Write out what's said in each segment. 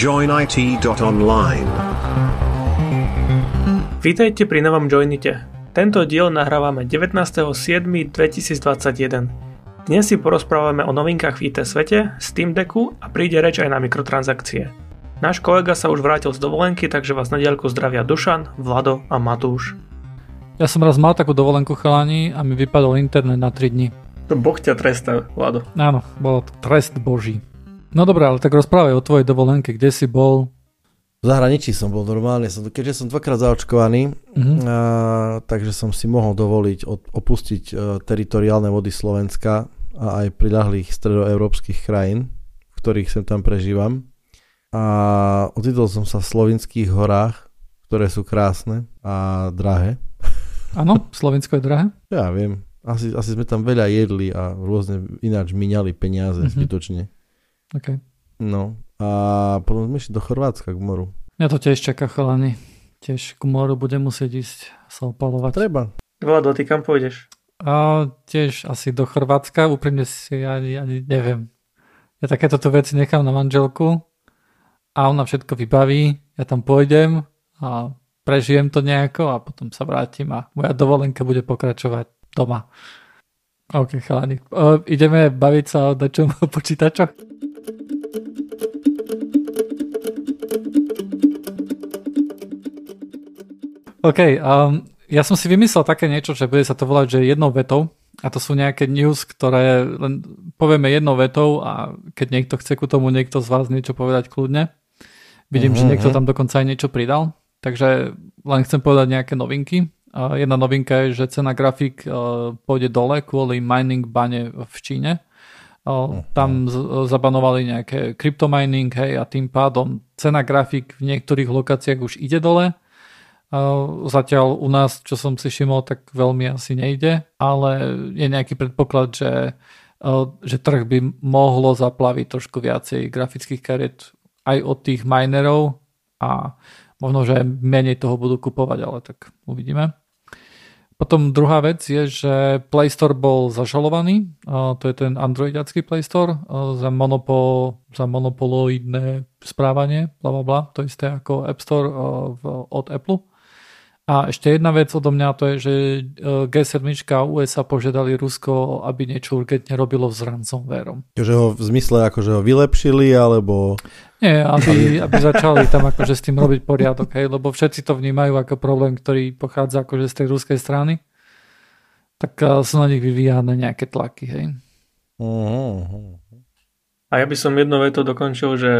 joinit.online. Vítajte pri novom Joinite. Tento diel nahrávame 19.7.2021. Dnes si porozprávame o novinkách v IT svete, Steam Decku a príde reč aj na mikrotransakcie. Náš kolega sa už vrátil z dovolenky, takže vás na diaľku zdravia Dušan, Vlado a Matúš. Ja som raz mal takú dovolenku chalani a mi vypadol internet na 3 dní. To Boh ťa trestá, Vlado. Áno, bol to trest boží. No dobré, ale tak rozprávaj o tvojej dovolenke, kde si bol, V zahraničí som bol normálne, som, keďže som dvakrát zaočkovaný, Mhm. a, takže som si mohol dovoliť od, opustiť uh, teritoriálne vody Slovenska a aj priľahlých stredoeurópskych krajín, v ktorých sem tam prežívam. A ocitol som sa v slovinských horách, ktoré sú krásne a drahé. Áno, Slovensko je drahé. Ja viem, asi, asi sme tam veľa jedli a rôzne ináč miňali peniaze Mhm. mm-hmm. zbytočne. Okay. No a potom sme išli do Chorvátska k moru. Mňa to tiež čaká chalani. Tiež k moru budem musieť ísť sa opalovať. Treba. Vlado, ty kam pôjdeš? A tiež asi do Chorvátska, úprimne si ani, ani neviem. Ja takéto tu veci nechám na manželku a ona všetko vybaví, ja tam pôjdem a prežijem to nejako a potom sa vrátim a moja dovolenka bude pokračovať doma. OK, chalani. O, ideme baviť sa o dačom počítačoch? OK, um, ja som si vymyslel také niečo, že bude sa to volať, že jednou vetou a to sú nejaké news, ktoré len povieme jednou vetou a keď niekto chce ku tomu niekto z vás niečo povedať kľudne. Vidím, že Mhm, niekto mhm. tam dokonca aj niečo pridal, takže len chcem povedať nejaké novinky. A Jedna novinka je, že cena grafík eh, pôjde dole kvôli mining bane v Číne. O, Tam z- zabanovali nejaké kryptomining, hej, a tým pádom cena grafík v niektorých lokáciách už ide dole. Zatiaľ u nás, čo som si všimol, tak veľmi asi nejde, ale je nejaký predpoklad, že, uh, že trh by mohlo zaplaviť trošku viacej grafických kariet aj od tých minerov a možno, že menej toho budú kupovať, ale tak uvidíme. Potom druhá vec je, že Play Store bol zažalovaný, uh, to je ten androidiacký Play Store, uh, za, monopol, za monopoloidné správanie, bla bla bla, to isté ako App Store od Apple. A ešte jedna vec odo mňa, to je, že uh, G7 a USA požiadali Rusko, aby niečo urgentne robilo s ransomwareom. Že ho v zmysle akože ho vylepšili, alebo... Nie, aby, aby začali tam akože s tým robiť poriadok, hej, lebo všetci to vnímajú ako problém, ktorý pochádza akože z tej ruskej strany. Tak uh, sú na nich vyvíjane nejaké tlaky, hej. Uh-huh. A ja by som jednou vetou dokončil, že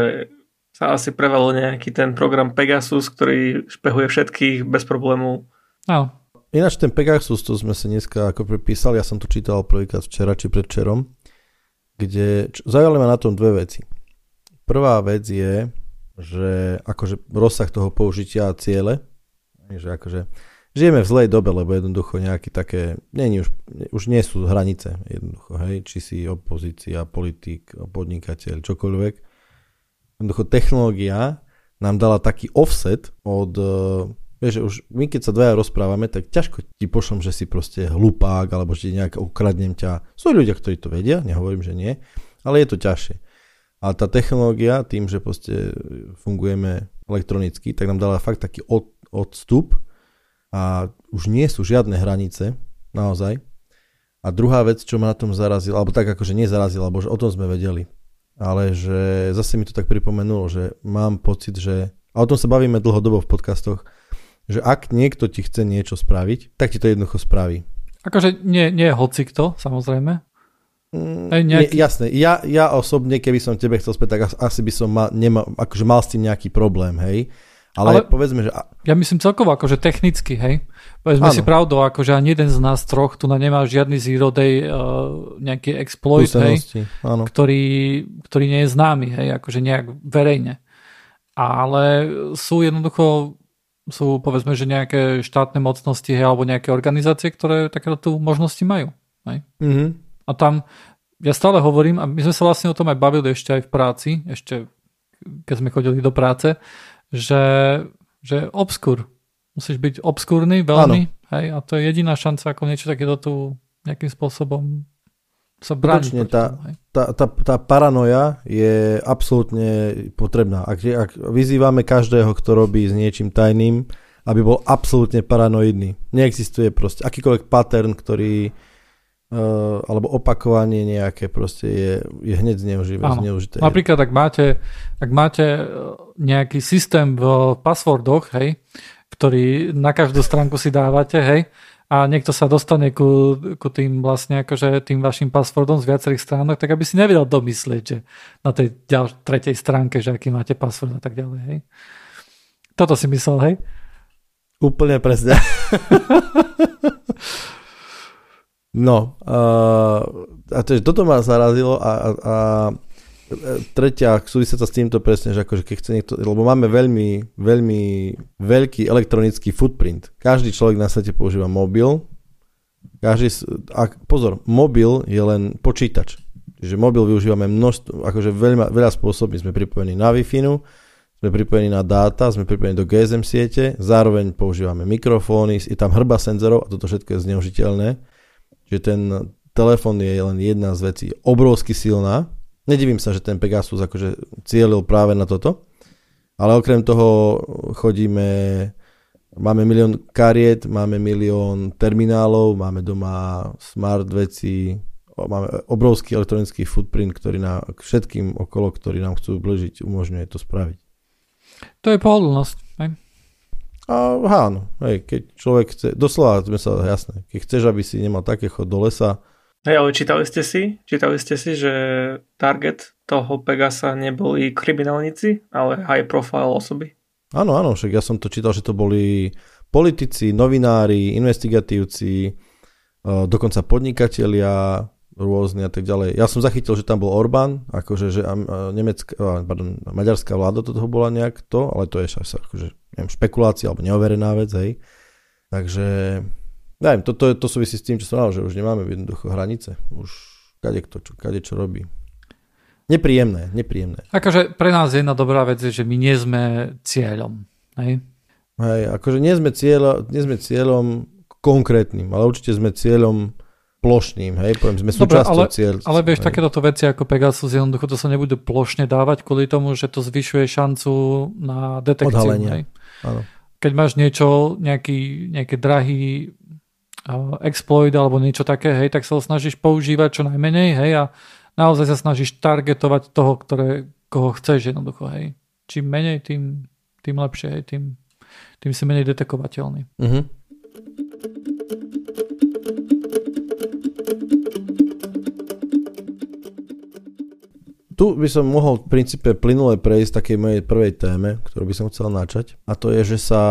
sa asi prevalil nejaký ten program Pegasus, ktorý špehuje všetkých bez problémov. Áno, Ináč ten Pegasus, to sme si dneska ako prepísali, ja som to čítal prvýkrát včera či predčerom, kde zaujali ma na tom dve veci. Prvá vec je, že akože rozsah toho použitia a ciele, že akože žijeme v zlej dobe, lebo jednoducho nejaké také, nie, už, už nie sú hranice jednoducho, hej, či si opozícia, politik, podnikateľ, čokoľvek. Jednoducho technológia nám dala taký offset od, uh, vieš, už my keď sa dvaja rozprávame, tak ťažko ti pošlom, že si proste hlupák, alebo že nejak ukradnem ťa. Sú ľudia, ktorí to vedia, nehovorím, že nie, ale je to ťažšie. A tá technológia, tým, že proste fungujeme elektronicky, tak nám dala fakt taký od, odstup a už nie sú žiadne hranice, naozaj. A druhá vec, čo ma na tom zarazila, alebo tak akože nezarazila, alebo že o tom sme vedeli, ale že zase mi to tak pripomenulo, že mám pocit, že, a o tom sa bavíme dlhodobo v podcastoch, že ak niekto ti chce niečo spraviť, tak ti to jednoducho spraví. akože nie, nie je hocikto, samozrejme. Mm, Aj nejaký- nie, jasné, ja, ja osobne, keby som tebe chcel späť, tak as- asi by som mal, nemal, akože mal s tým nejaký problém, hej. Ale, Ale- povedzme, že Ja myslím celkovo akože technicky, hej. Povedzme Áno. si pravdu, akože ani jeden z nás troch tu na nemá žiadny zero day uh, nejaký exploit, hej, ktorý, ktorý nie je známy, hej, akože nejak verejne. Ale sú jednoducho sú povedzme, že nejaké štátne mocnosti hej, alebo nejaké organizácie, ktoré takéto tu možnosti majú. Hej. Mhm. A tam ja stále hovorím, a my sme sa vlastne o tom aj bavili ešte aj v práci, ešte keď sme chodili do práce, že, že obskur. Musíš byť obskúrny veľmi, hej, a to je jediná šanca, ako niečo takéto tu nejakým spôsobom sa brániť. Skutočne tá, tá, tá, tá paranoja je absolútne potrebná. Ak, ak vyzývame každého, kto robí s niečím tajným, aby bol absolútne paranoidný. Neexistuje proste akýkoľvek pattern, ktorý uh, alebo opakovanie nejaké proste je, je hneď zneužité. zneužité. Napríklad, ak máte, ak máte eh, nejaký systém v passwordoch, hej, ktorý na každú stránku si dávate, hej, a niekto sa dostane ku, ku tým vlastne akože tým vašim passwordom z viacerých stránok, tak aby si nevedel domyslieť, že na tej ďal, tretej stránke, že aký máte password a tak ďalej, hej. Toto si myslel, hej? Úplne presne. no, uh, a to, toto ma zarazilo a, a, a tretia súvisia sa s týmto presne, že akože keď chce niekto, lebo máme veľmi, veľmi veľký elektronický footprint. Každý človek na svete používa mobil. Každý, a pozor, mobil je len počítač. Čiže mobil využívame množstvo, akože veľa, veľa spôsobí. Sme pripojení na Wi-Fi, sme pripojení na dáta, sme pripojení do GSM siete, zároveň používame mikrofóny, je tam hrba senzorov a toto všetko je zneužiteľné. Čiže ten telefón je len jedna z vecí obrovsky silná, Nedivím sa, že ten Pegasus akože cieľil práve na toto. Ale okrem toho chodíme, máme milión kariet, máme milión terminálov, máme doma smart veci, máme obrovský elektronický footprint, ktorý na všetkým okolo, ktorí nám chcú ubližiť, umožňuje to spraviť. To je pohodlnosť. Hej? A, áno, hej, keď človek chce, doslova sme sa, jasné, keď chceš, aby si nemal také chod do lesa, Hej, ale čítali ste si, čítali ste si, že target toho Pegasa neboli kriminálnici, ale high profile osoby? Áno, áno, však ja som to čítal, že to boli politici, novinári, investigatívci, e, dokonca podnikatelia rôzne a tak ďalej. Ja som zachytil, že tam bol Orbán, akože že nemecká, pardon, maďarská vláda do toho bola nejak to, ale to je akože, neviem, špekulácia alebo neoverená vec, hej. Takže Neviem, to, to, to súvisí s tým, čo som povedal, že už nemáme jednoducho hranice. Už kade, kto, čo, kade čo robí. Nepríjemné, nepríjemné. Akože pre nás jedna dobrá vec je, že my nie sme cieľom. Hej? Hej, akože nie sme, cieľo, nie sme cieľom konkrétnym, ale určite sme cieľom plošným, hej, poviem, sme súčasťou ale, cieľ. Ale vieš, takéto veci ako Pegasus, jednoducho to sa nebude plošne dávať kvôli tomu, že to zvyšuje šancu na detekciu. Odhalenie. Hej. Áno. Keď máš niečo, nejaký, nejaký drahý exploit alebo niečo také, hej, tak sa ho snažíš používať čo najmenej, hej, a naozaj sa snažíš targetovať toho, ktoré, koho chceš jednoducho, hej. Čím menej, tým, tým lepšie, hej, tým, tým si menej detekovateľný. Uh-huh. Tu by som mohol v princípe plynule prejsť takej mojej prvej téme, ktorú by som chcel načať. A to je, že sa...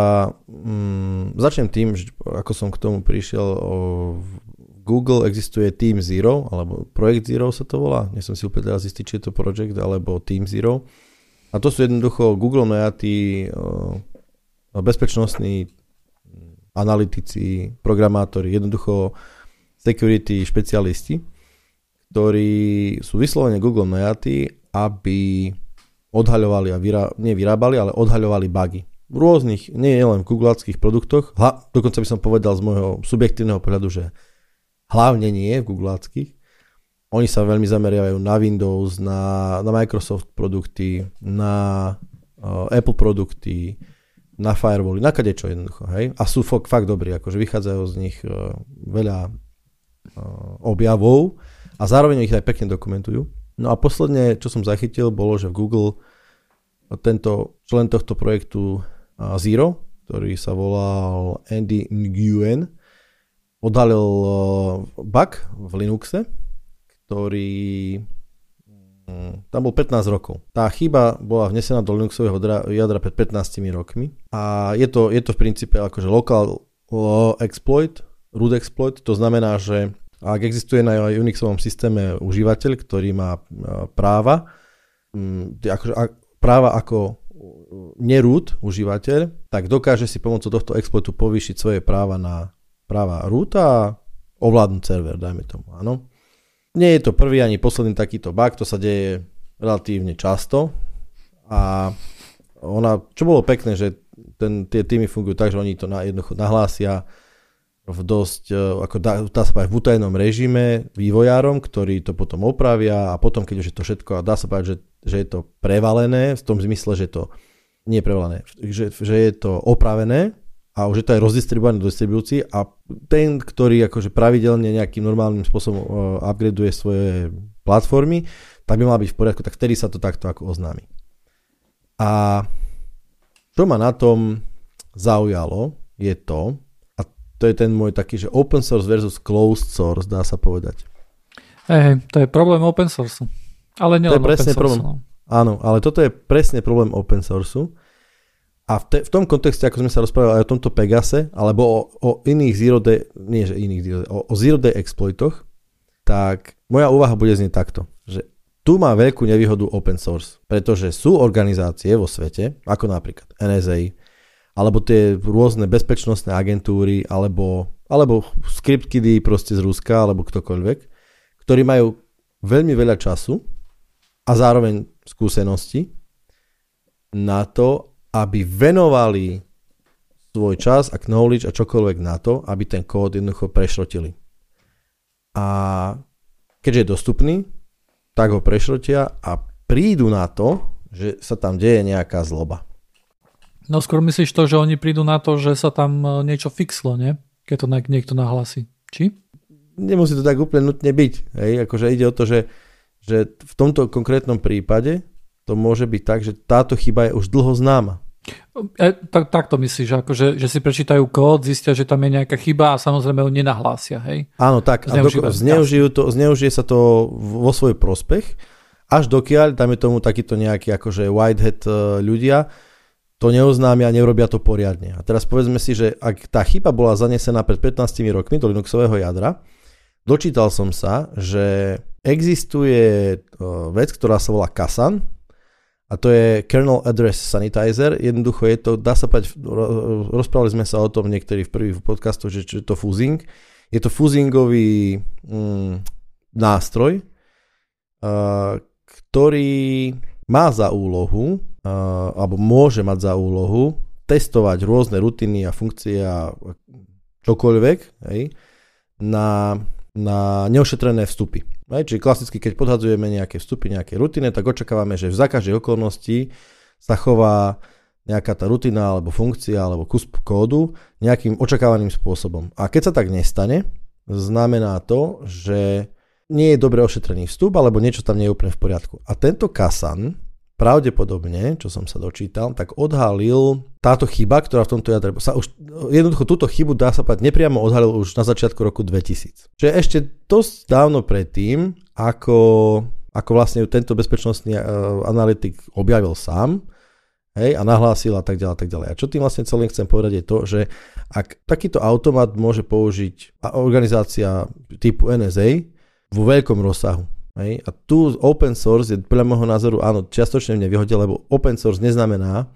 Mm, začnem tým, že ako som k tomu prišiel o, Google existuje Team Zero, alebo Projekt Zero sa to volá. Nie som si úplne teraz istý, či je to Project, alebo Team Zero. A to sú jednoducho Google najatí bezpečnostní analytici, programátori, jednoducho security špecialisti, ktorí sú vyslovene Google najatí, aby odhaľovali a vyrá, nie vyrábali, ale odhaľovali bugy. V rôznych, nie len v googleackých produktoch, hla, dokonca by som povedal z môjho subjektívneho pohľadu, že hlavne nie v googleackých. Oni sa veľmi zameriavajú na Windows, na, na Microsoft produkty, na uh, Apple produkty, na firewally, na kadečo jednoducho, hej. A sú fakt, fakt dobrí, akože vychádzajú z nich uh, veľa uh, objavov a zároveň ich aj pekne dokumentujú. No a posledne, čo som zachytil, bolo, že v Google tento člen tohto projektu Zero, ktorý sa volal Andy Nguyen, odhalil bug v Linuxe, ktorý mm, tam bol 15 rokov. Tá chyba bola vnesená do Linuxového jadra pred 15 rokmi a je to, je to v princípe akože local exploit, root exploit, to znamená, že ak existuje na Unixovom systéme užívateľ, ktorý má práva, mm, akože, práva ako neroot užívateľ, tak dokáže si pomocou tohto exploitu povýšiť svoje práva na práva roota a ovládnuť server, dajme tomu, áno. Nie je to prvý ani posledný takýto bug, to sa deje relatívne často a ona, čo bolo pekné, že ten, tie týmy fungujú tak, že oni to na, jednoducho nahlásia, v dosť, e, ako dá, dá sa povedať, v utajnom režime vývojárom, ktorí to potom opravia a potom, keď už je to všetko, dá sa povedať, že, že je to prevalené, v tom zmysle, že to nie je prevalené, že, že je to opravené a už je to aj rozdistribuované do distribúcií a ten, ktorý akože pravidelne nejakým normálnym spôsobom uh, upgradeuje svoje platformy, tak by mal byť v poriadku, tak vtedy sa to takto ako oznámi. A čo ma na tom zaujalo, je to, a to je ten môj taký, že open source versus closed source, dá sa povedať. Hej, to je problém open source. Ale nie to je presne open problém. No. Áno, ale toto je presne problém open source. A v, te, v tom kontexte, ako sme sa rozprávali aj o tomto Pegase, alebo o, o iných zero day, nie že iných zero day, o, o zero day exploitoch, tak moja úvaha bude znieť takto, že tu má veľkú nevýhodu open source, pretože sú organizácie vo svete, ako napríklad NSA, alebo tie rôzne bezpečnostné agentúry, alebo, alebo scriptkidy proste z Ruska, alebo ktokoľvek, ktorí majú veľmi veľa času a zároveň skúsenosti na to, aby venovali svoj čas a knowledge a čokoľvek na to, aby ten kód jednoducho prešrotili. A keďže je dostupný, tak ho prešrotia a prídu na to, že sa tam deje nejaká zloba. No skôr myslíš to, že oni prídu na to, že sa tam e, niečo fixlo, nie? Keď to niekto nahlasí. Či? Nemusí to tak úplne nutne byť. Hej? Akože ide o to, že, že v tomto konkrétnom prípade to môže byť tak, že táto chyba je už dlho známa. E, tak, tak to myslíš, ako že, si prečítajú kód, zistia, že tam je nejaká chyba a samozrejme ho nenahlásia, hej? Áno, tak. A doko, zneužijú to, zneužije sa to vo svoj prospech, až dokiaľ, je tomu takýto nejaký akože whitehead e, ľudia, to neoznámia, neurobia to poriadne. A teraz povedzme si, že ak tá chyba bola zanesená pred 15 rokmi do Linuxového jadra, dočítal som sa, že existuje vec, ktorá sa volá Kasan, a to je kernel address sanitizer. Jednoducho je to, dá sa povedať, rozprávali sme sa o tom niektorí v prvých podcastoch, že je to fuzing. Je to fuzingový mm, nástroj, uh, ktorý má za úlohu, uh, alebo môže mať za úlohu testovať rôzne rutiny a funkcie a čokoľvek hej, na, na neošetrené vstupy. Hej, čiže klasicky, keď podhadzujeme nejaké vstupy, nejaké rutine, tak očakávame, že za každej okolnosti sa chová nejaká tá rutina alebo funkcia alebo kus kódu nejakým očakávaným spôsobom. A keď sa tak nestane, znamená to, že nie je dobre ošetrený vstup alebo niečo tam nie je úplne v poriadku. A tento Kasan pravdepodobne, čo som sa dočítal, tak odhalil táto chyba, ktorá v tomto jadre sa už, jednoducho túto chybu dá sa povedať nepriamo odhalil už na začiatku roku 2000. Čiže ešte dosť dávno predtým, ako, ako vlastne tento bezpečnostný uh, analytik objavil sám, hej, a nahlásil a tak ďalej, a tak ďalej. A čo tým vlastne celým chcem povedať je to, že ak takýto automat môže použiť organizácia typu NSA vo veľkom rozsahu, Hej? A tu open source je podľa môjho názoru, áno, čiastočne mne vyhodil, lebo open source neznamená,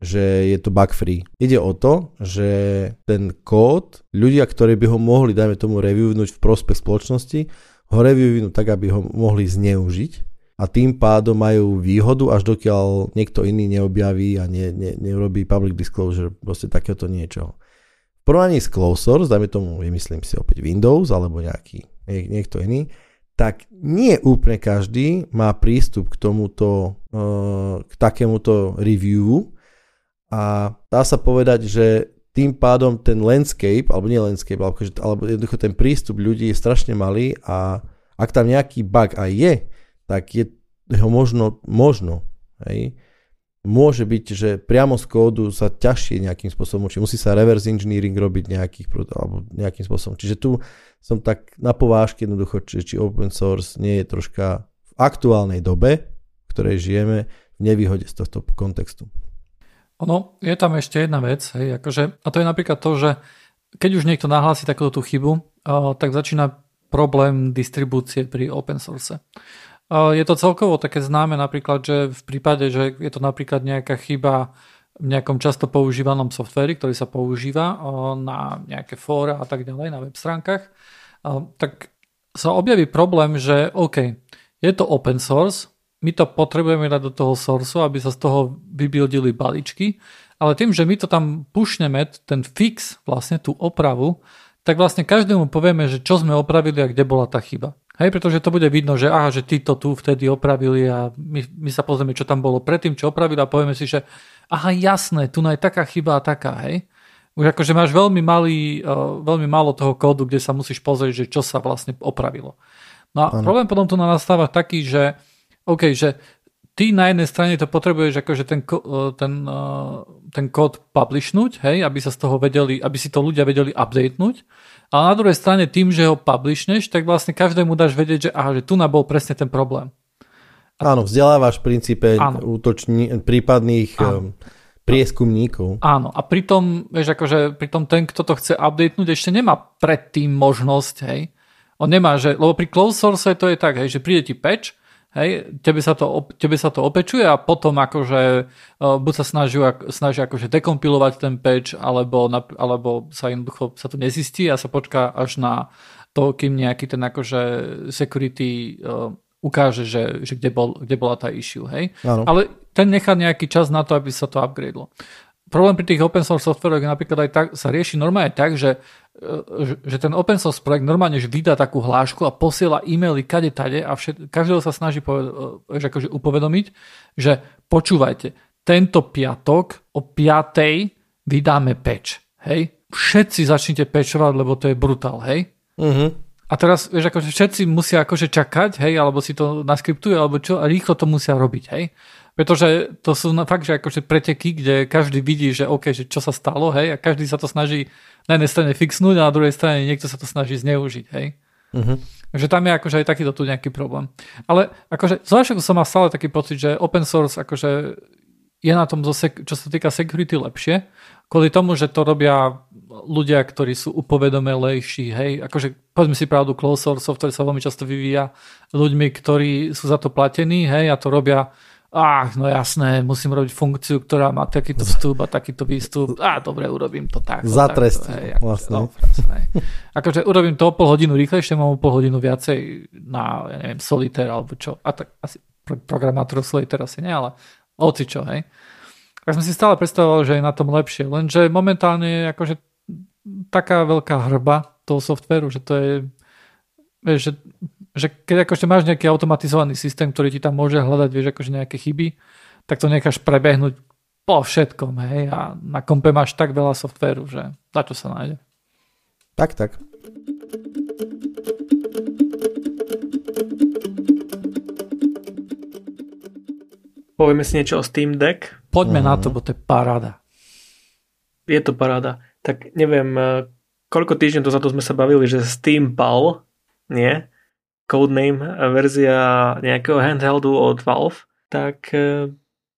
že je to bug free. Ide o to, že ten kód, ľudia, ktorí by ho mohli, dajme tomu, reviewnúť v prospech spoločnosti, ho reviewnú tak, aby ho mohli zneužiť a tým pádom majú výhodu, až dokiaľ niekto iný neobjaví a ne, ne, neurobí public disclosure, proste takéto niečo. V porovnaní s closed dajme tomu, myslím si opäť Windows alebo nejaký, niekto iný, tak nie úplne každý má prístup k tomuto, eh, k takémuto review. A dá sa povedať, že tým pádom ten landscape, alebo nie landscape, alebo, alebo jednoducho ten prístup ľudí je strašne malý a ak tam nejaký bug aj je, tak je ho možno, možno, hej, môže byť, že priamo z kódu sa ťažšie nejakým spôsobom, či musí sa reverse engineering robiť nejakých, alebo nejakým spôsobom. Čiže tu som tak na povážke jednoducho, či, či open source nie je troška v aktuálnej dobe, v ktorej žijeme, v nevýhode z tohto kontextu. Ono, je tam ešte jedna vec, hej, akože, a to je napríklad to, že keď už niekto nahlási takúto tú chybu, uh, tak začína problém distribúcie pri open source. Je to celkovo také známe napríklad, že v prípade, že je to napríklad nejaká chyba v nejakom často používanom softveri, ktorý sa používa na nejaké fóra a tak ďalej, na web stránkach, tak sa objaví problém, že OK, je to open source, my to potrebujeme dať do toho sourceu, aby sa z toho vybildili balíčky ale tým, že my to tam pušneme, ten fix, vlastne tú opravu, tak vlastne každému povieme, že čo sme opravili a kde bola tá chyba. Hej, pretože to bude vidno, že aha, že tí to tu vtedy opravili a my, my sa pozrieme, čo tam bolo predtým, čo opravili a povieme si, že aha, jasné, tu je taká chyba a taká, hej. Už akože máš veľmi, malý, uh, veľmi málo toho kódu, kde sa musíš pozrieť, že čo sa vlastne opravilo. No a ano. problém potom tu nastáva taký, že OK, že ty na jednej strane to potrebuješ akože ten, ten, ten kód publishnúť, hej, aby sa z toho vedeli, aby si to ľudia vedeli updatenúť. A na druhej strane tým, že ho publishneš, tak vlastne každému dáš vedieť, že aha, že tu bol presne ten problém. A... Áno, vzdelávaš v princípe útoční, prípadných Áno. prieskumníkov. Áno, a pritom, vieš, akože pritom ten, kto to chce updatenúť, ešte nemá predtým možnosť, hej. On nemá, že, lebo pri closed source to je tak, hej, že príde ti patch, Hej, tebe sa, to, tebe sa to opečuje a potom akože uh, buď sa snaží, snaží akože dekompilovať ten patch, alebo, alebo sa jednoducho sa to nezistí a sa počká až na to, kým nejaký ten akože security uh, ukáže, že, že kde, bol, kde bola tá issue. Hej? Ale ten nechá nejaký čas na to, aby sa to upgradelo problém pri tých open source softveroch napríklad aj tak, sa rieši normálne tak, že, e, že ten open source projekt normálne že vydá takú hlášku a posiela e-maily kade tade a všet, každého sa snaží poved, že akože upovedomiť, že počúvajte, tento piatok o 5. vydáme patch. Hej? Všetci začnite patchovať, lebo to je brutál, hej? Uh-huh. A teraz, vieš, akože všetci musia akože čakať, hej, alebo si to naskriptujú, alebo čo, a rýchlo to musia robiť, hej. Pretože to sú fakt, že akože preteky, kde každý vidí, že OK, že čo sa stalo, hej, a každý sa to snaží na jednej strane fixnúť a na druhej strane niekto sa to snaží zneužiť, hej. Uh-huh. Takže tam je akože aj takýto tu nejaký problém. Ale akože zvlášť som mal stále taký pocit, že open source akože je na tom, čo sa týka security lepšie, kvôli tomu, že to robia ľudia, ktorí sú upovedomelejší, hej, akože povedzme si pravdu, closed source software sa veľmi často vyvíja ľuďmi, ktorí sú za to platení, hej, a to robia Ach, no jasné, musím robiť funkciu, ktorá má takýto vstup a takýto výstup. Á, dobre, urobím to tak. Za trest, hej, ako, vlastne. No, akože urobím to o pol hodinu rýchlejšie, mám o pol hodinu viacej na, ja neviem, Solitaire alebo čo. A tak asi programátor Solitaire asi nie, ale oci čo, hej. Tak som si stále predstavoval, že je na tom lepšie, lenže momentálne je akože taká veľká hrba toho softveru, že to je, vieš, že že keď akože máš nejaký automatizovaný systém, ktorý ti tam môže hľadať, vieš, akože nejaké chyby, tak to necháš prebehnúť po všetkom, hej, a na kompe máš tak veľa softvéru, že za čo sa nájde. Tak, tak. Povieme si niečo o Steam Deck. Poďme uh-huh. na to, bo to je paráda. Je to paráda. Tak neviem, koľko týždňov dozadu sme sa bavili, že Steam Pal, nie? Codename verzia nejakého handheldu od Valve, tak e,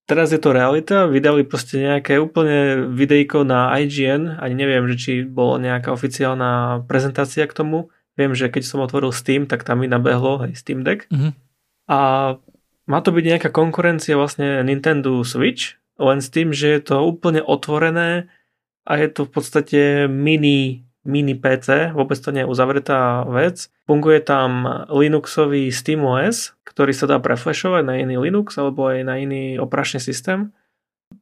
teraz je to realita, vydali proste nejaké úplne videjko na IGN, ani neviem, že či bola nejaká oficiálna prezentácia k tomu. Viem, že keď som otvoril Steam, tak tam mi nabehlo aj Steam Deck. Mm-hmm. A má to byť nejaká konkurencia vlastne Nintendo Switch, len s tým, že je to úplne otvorené a je to v podstate mini mini PC, vôbec to nie je uzavretá vec. Funguje tam Linuxový SteamOS, ktorý sa dá preflashovať na iný Linux alebo aj na iný operačný systém.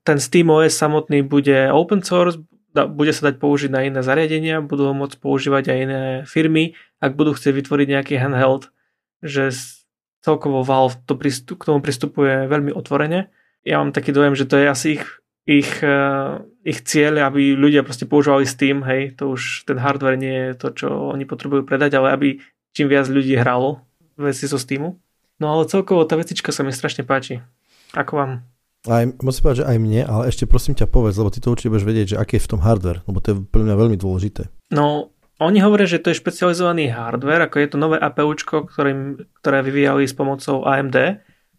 Ten SteamOS samotný bude open source, bude sa dať použiť na iné zariadenia, budú ho môcť používať aj iné firmy, ak budú chcieť vytvoriť nejaký handheld, že celkovo Valve to pristup, k tomu pristupuje veľmi otvorene. Ja mám taký dojem, že to je asi ich ich, eh, ich cieľ, aby ľudia proste používali Steam, hej, to už ten hardware nie je to, čo oni potrebujú predať, ale aby čím viac ľudí hralo veci zo Steamu. No ale celkovo tá vecička sa mi strašne páči. Ako vám? Aj, musím povedať, že aj mne, ale ešte prosím ťa povedz, lebo ty to určite budeš vedieť, že aký je v tom hardware, lebo to je pre mňa veľmi dôležité. No, oni hovoria, že to je špecializovaný hardware, ako je to nové APUčko, ktorým, ktoré vyvíjali s pomocou AMD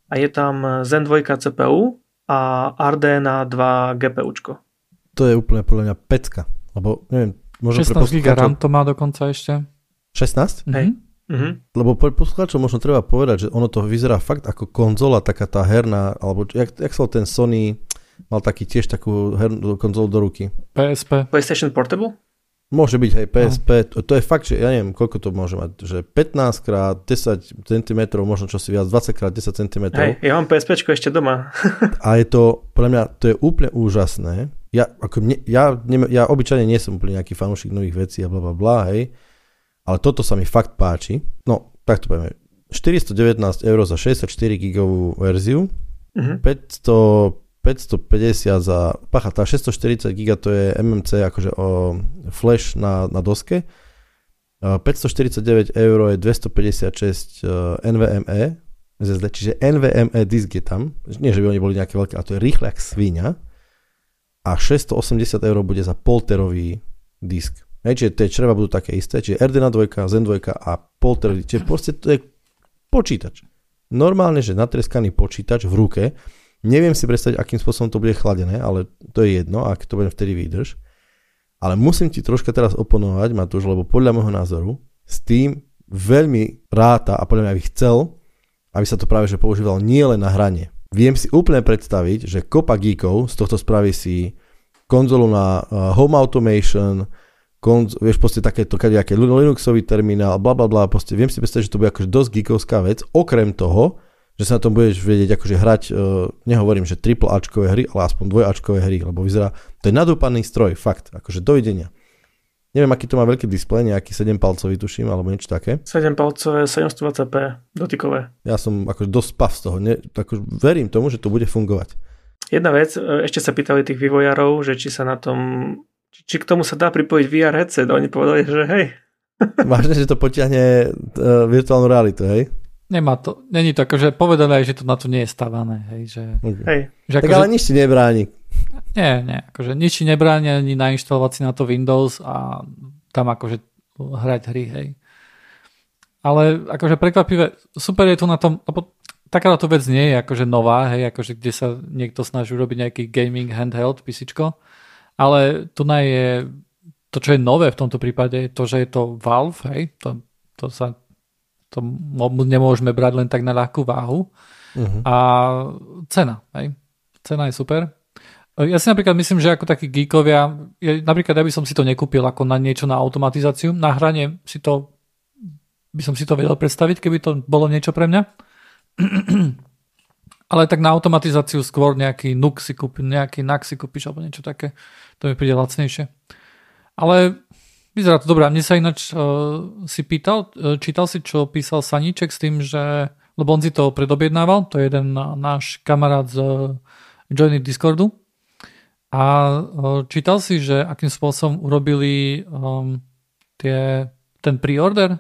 a je tam Zen 2 CPU, a Ardena 2 GPUčko. To je úplne podľa mňa pecka, lebo neviem, možno 16 GB RAM to má dokonca ešte. 16? Mhm. Hej. Mm-hmm. Lebo pre poslucháčov možno treba povedať, že ono to vyzerá fakt ako konzola, taká tá herná, alebo jak, jak sa ten Sony mal taký tiež takú hernú konzolu do ruky. PSP. PlayStation Portable? Môže byť, hej, PSP, to, to je fakt, že ja neviem, koľko to môže mať, že 15 krát 10 cm, možno čo si viac, 20 krát 10 cm. Hej, ja mám PSP ešte doma. a je to, podľa mňa, to je úplne úžasné. Ja, ako mne, ja, ne, ja obyčajne nie som úplne nejaký fanúšik nových vecí a bla bla bla, hej, ale toto sa mi fakt páči. No, tak to povieme. 419 eur za 64 gigovú verziu, uh-huh. 500 550 za, pacha, tá 640 GB to je MMC, akože o flash na, na doske. 549 eur je 256 NVMe, SSD, čiže NVMe disk je tam. Nie, že by oni boli nejaké veľké, a to je rýchle jak svíňa. A 680 eur bude za polterový disk. Hej, čiže tie čreva budú také isté, čiže RDNA 2, Zen 2 a polterový, čiže proste to je počítač. Normálne, že natreskaný počítač v ruke, Neviem si predstaviť, akým spôsobom to bude chladené, ale to je jedno, ak to bude vtedy výdrž. Ale musím ti troška teraz oponovať, Matúš, lebo podľa môjho názoru s tým veľmi ráta a podľa mňa by chcel, aby sa to práve že používal nie len na hranie. Viem si úplne predstaviť, že kopa geekov z tohto spraví si konzolu na uh, home automation, konz, vieš, proste takéto kadejaké Linuxový terminál, bla bla bla, proste viem si predstaviť, že to bude akože dosť geekovská vec. Okrem toho, že sa na tom budeš vedieť akože hrať, uh, nehovorím, že triple Ačkové hry, ale aspoň dvojačkové hry, lebo vyzerá, to je nadúpaný stroj, fakt, akože dovidenia. Neviem, aký to má veľký displej, nejaký 7 palcový tuším, alebo niečo také. 7 palcové, 720p dotykové. Ja som akože dosť spav z toho, ne, akože verím tomu, že to bude fungovať. Jedna vec, e, ešte sa pýtali tých vývojárov, že či sa na tom, či, či k tomu sa dá pripojiť VR headset, oni povedali, že hej. Vážne, že to potiahne uh, virtuálnu realitu, hej? Nemá to, není to akože povedali aj, že to na to nie je stavané, hej, že... Okay. Hej. Že tak akože, ale nič ti nebráni. Nie, nie, akože nič ti nebráni ani nainštalovať si na to Windows a tam akože hrať hry, hej. Ale akože prekvapivé, super je tu na tom, lebo takáto vec nie je akože nová, hej, akože kde sa niekto snaží urobiť nejaký gaming handheld písičko, ale tu je to, čo je nové v tomto prípade, je to, že je to Valve, hej, to, to sa to nemôžeme brať len tak na ľahkú váhu. Uh-huh. A cena, hej. Cena je super. Ja si napríklad myslím, že ako takí geekovia, ja, napríklad ja by som si to nekúpil ako na niečo na automatizáciu. Na hranie si to, by som si to vedel predstaviť, keby to bolo niečo pre mňa. Ale tak na automatizáciu skôr nejaký NUC si kúpi, nejaký NUC si kúpiš alebo niečo také. To mi príde lacnejšie. Ale Vyzerá to dobré. Mne sa ináč uh, si pýtal, uh, čítal si, čo písal Saníček s tým, že, lebo on si to predobjednával, to je jeden náš kamarát z uh, Joiny Discordu. A uh, čítal si, že akým spôsobom urobili um, tie, ten pre-order?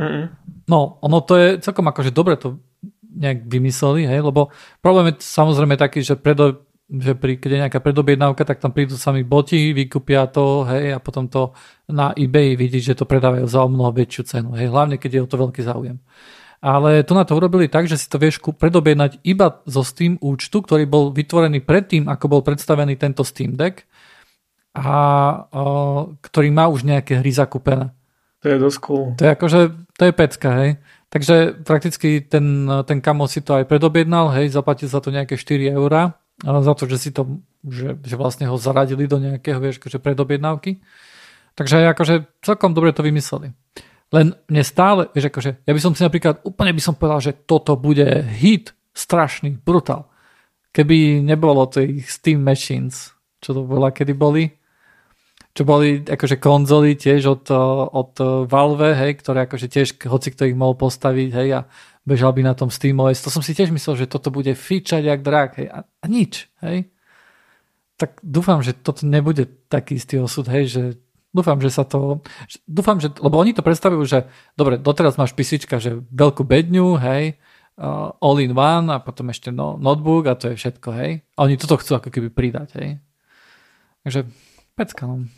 Mm-mm. No, ono to je celkom akože dobre to nejak vymysleli, hej, lebo problém je samozrejme taký, že predo, že pri, keď je nejaká predobjednávka, tak tam prídu sami boti, vykúpia to, hej, a potom to na eBay vidí, že to predávajú za o mnoho väčšiu cenu, hej, hlavne keď je o to veľký záujem. Ale tu na to urobili tak, že si to vieš predobjednať iba zo Steam účtu, ktorý bol vytvorený predtým, ako bol predstavený tento Steam Deck a o, ktorý má už nejaké hry zakúpené. To je dosť cool. To je akože, to je pecka, hej. Takže prakticky ten, ten kamo si to aj predobjednal, hej, zaplatil za to nejaké 4 eurá za to, že si to, že, že vlastne ho zaradili do nejakého, vieš, akože predobjednávky. Takže akože celkom dobre to vymysleli. Len mne stále, vieš, akože, ja by som si napríklad, úplne by som povedal, že toto bude hit, strašný, brutál. Keby nebolo tých Steam Machines, čo to bola, kedy boli, čo boli akože konzoly tiež od, od Valve, hej, ktoré akože tiež hoci kto ich mohol postaviť, hej, a bežal by na tom SteamOS. To som si tiež myslel, že toto bude fičať jak drak, hej, a, a nič, hej. Tak dúfam, že toto nebude taký istý osud, hej, že dúfam, že sa to, dúfam, že, lebo oni to predstavujú, že dobre, doteraz máš písička, že veľkú bedňu, hej, uh, all in one a potom ešte no, notebook a to je všetko, hej. A oni toto chcú ako keby pridať, hej. Takže pecka, no.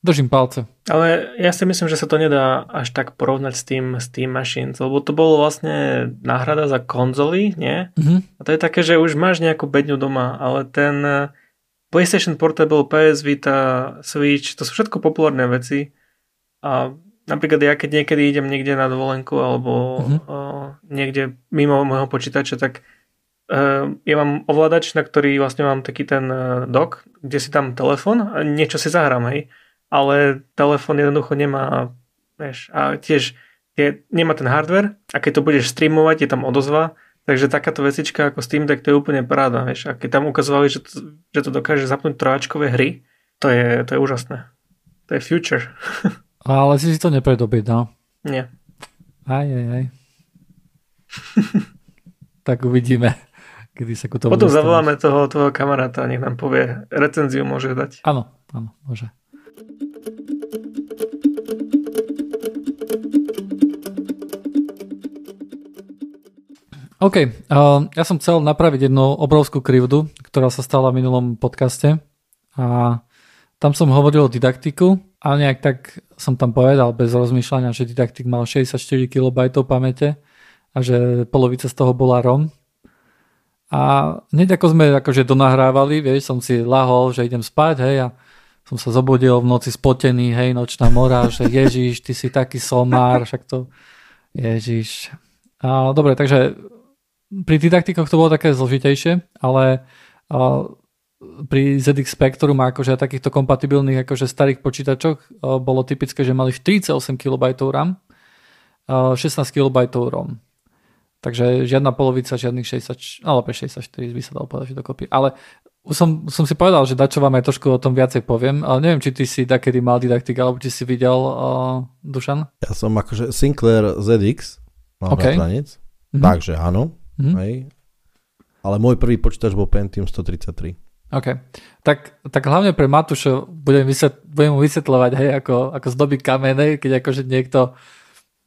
Držím palce. Ale ja si myslím, že sa to nedá až tak porovnať s tým Steam Machines, lebo to bolo vlastne náhrada za konzoly, nie? Uh-huh. A to je také, že už máš nejakú bedňu doma, ale ten eh, PlayStation Portable, PS Vita, Switch, to sú všetko populárne veci a napríklad ja keď niekedy idem niekde na dovolenku alebo uh-huh. uh, niekde mimo môjho počítača, tak uh, ja mám ovládač, na ktorý vlastne mám taký ten dock, kde si tam telefon a niečo si zahrám, hej ale telefón jednoducho nemá, vieš, a tiež je, nemá ten hardware a keď to budeš streamovať, je tam odozva, takže takáto vecička ako Steam Deck to je úplne paráda, vieš, a keď tam ukazovali, že to, že to dokáže zapnúť trojáčkové hry, to je, to je úžasné. To je future. Ale si si to no. Nie. Aj, aj, aj. tak uvidíme, kedy sa ku tomu Potom zavoláme toho, toho kamaráta, nech nám povie, recenziu môže dať. Áno, áno, môže. OK, uh, ja som chcel napraviť jednu obrovskú krivdu, ktorá sa stala v minulom podcaste a tam som hovoril o didaktiku a nejak tak som tam povedal bez rozmýšľania, že didaktik mal 64 KB pamäte a že polovica z toho bola ROM. A hneď ako sme akože donahrávali, vieš, som si lahol, že idem spať, hej, a som sa zobudil v noci spotený, hej, nočná mora, že Ježiš, ty si taký somár, však to, Ježiš. A, dobre, takže pri didaktikoch to bolo také zložitejšie, ale pri ZX Spectrum a akože takýchto kompatibilných akože starých počítačoch bolo typické, že mali 48 KB RAM, 16 KB ROM. Takže žiadna polovica, žiadnych 60, alebo 64 by sa dalo povedať, že dokopy. Ale už som, som si povedal, že dačo vám aj trošku o tom viacej poviem, ale neviem, či ty si takedy mal didaktik, alebo či si videl, uh, Dušan? Ja som akože Sinclair ZX, mal okay. bratranec, mm-hmm. takže áno, Mm-hmm. Hej. Ale môj prvý počítač bol Pentium 133. OK. Tak, tak hlavne pre Matúša budem, vysvet, budem mu vysvetľovať, hej, ako, ako z doby kamenej, keď akože niekto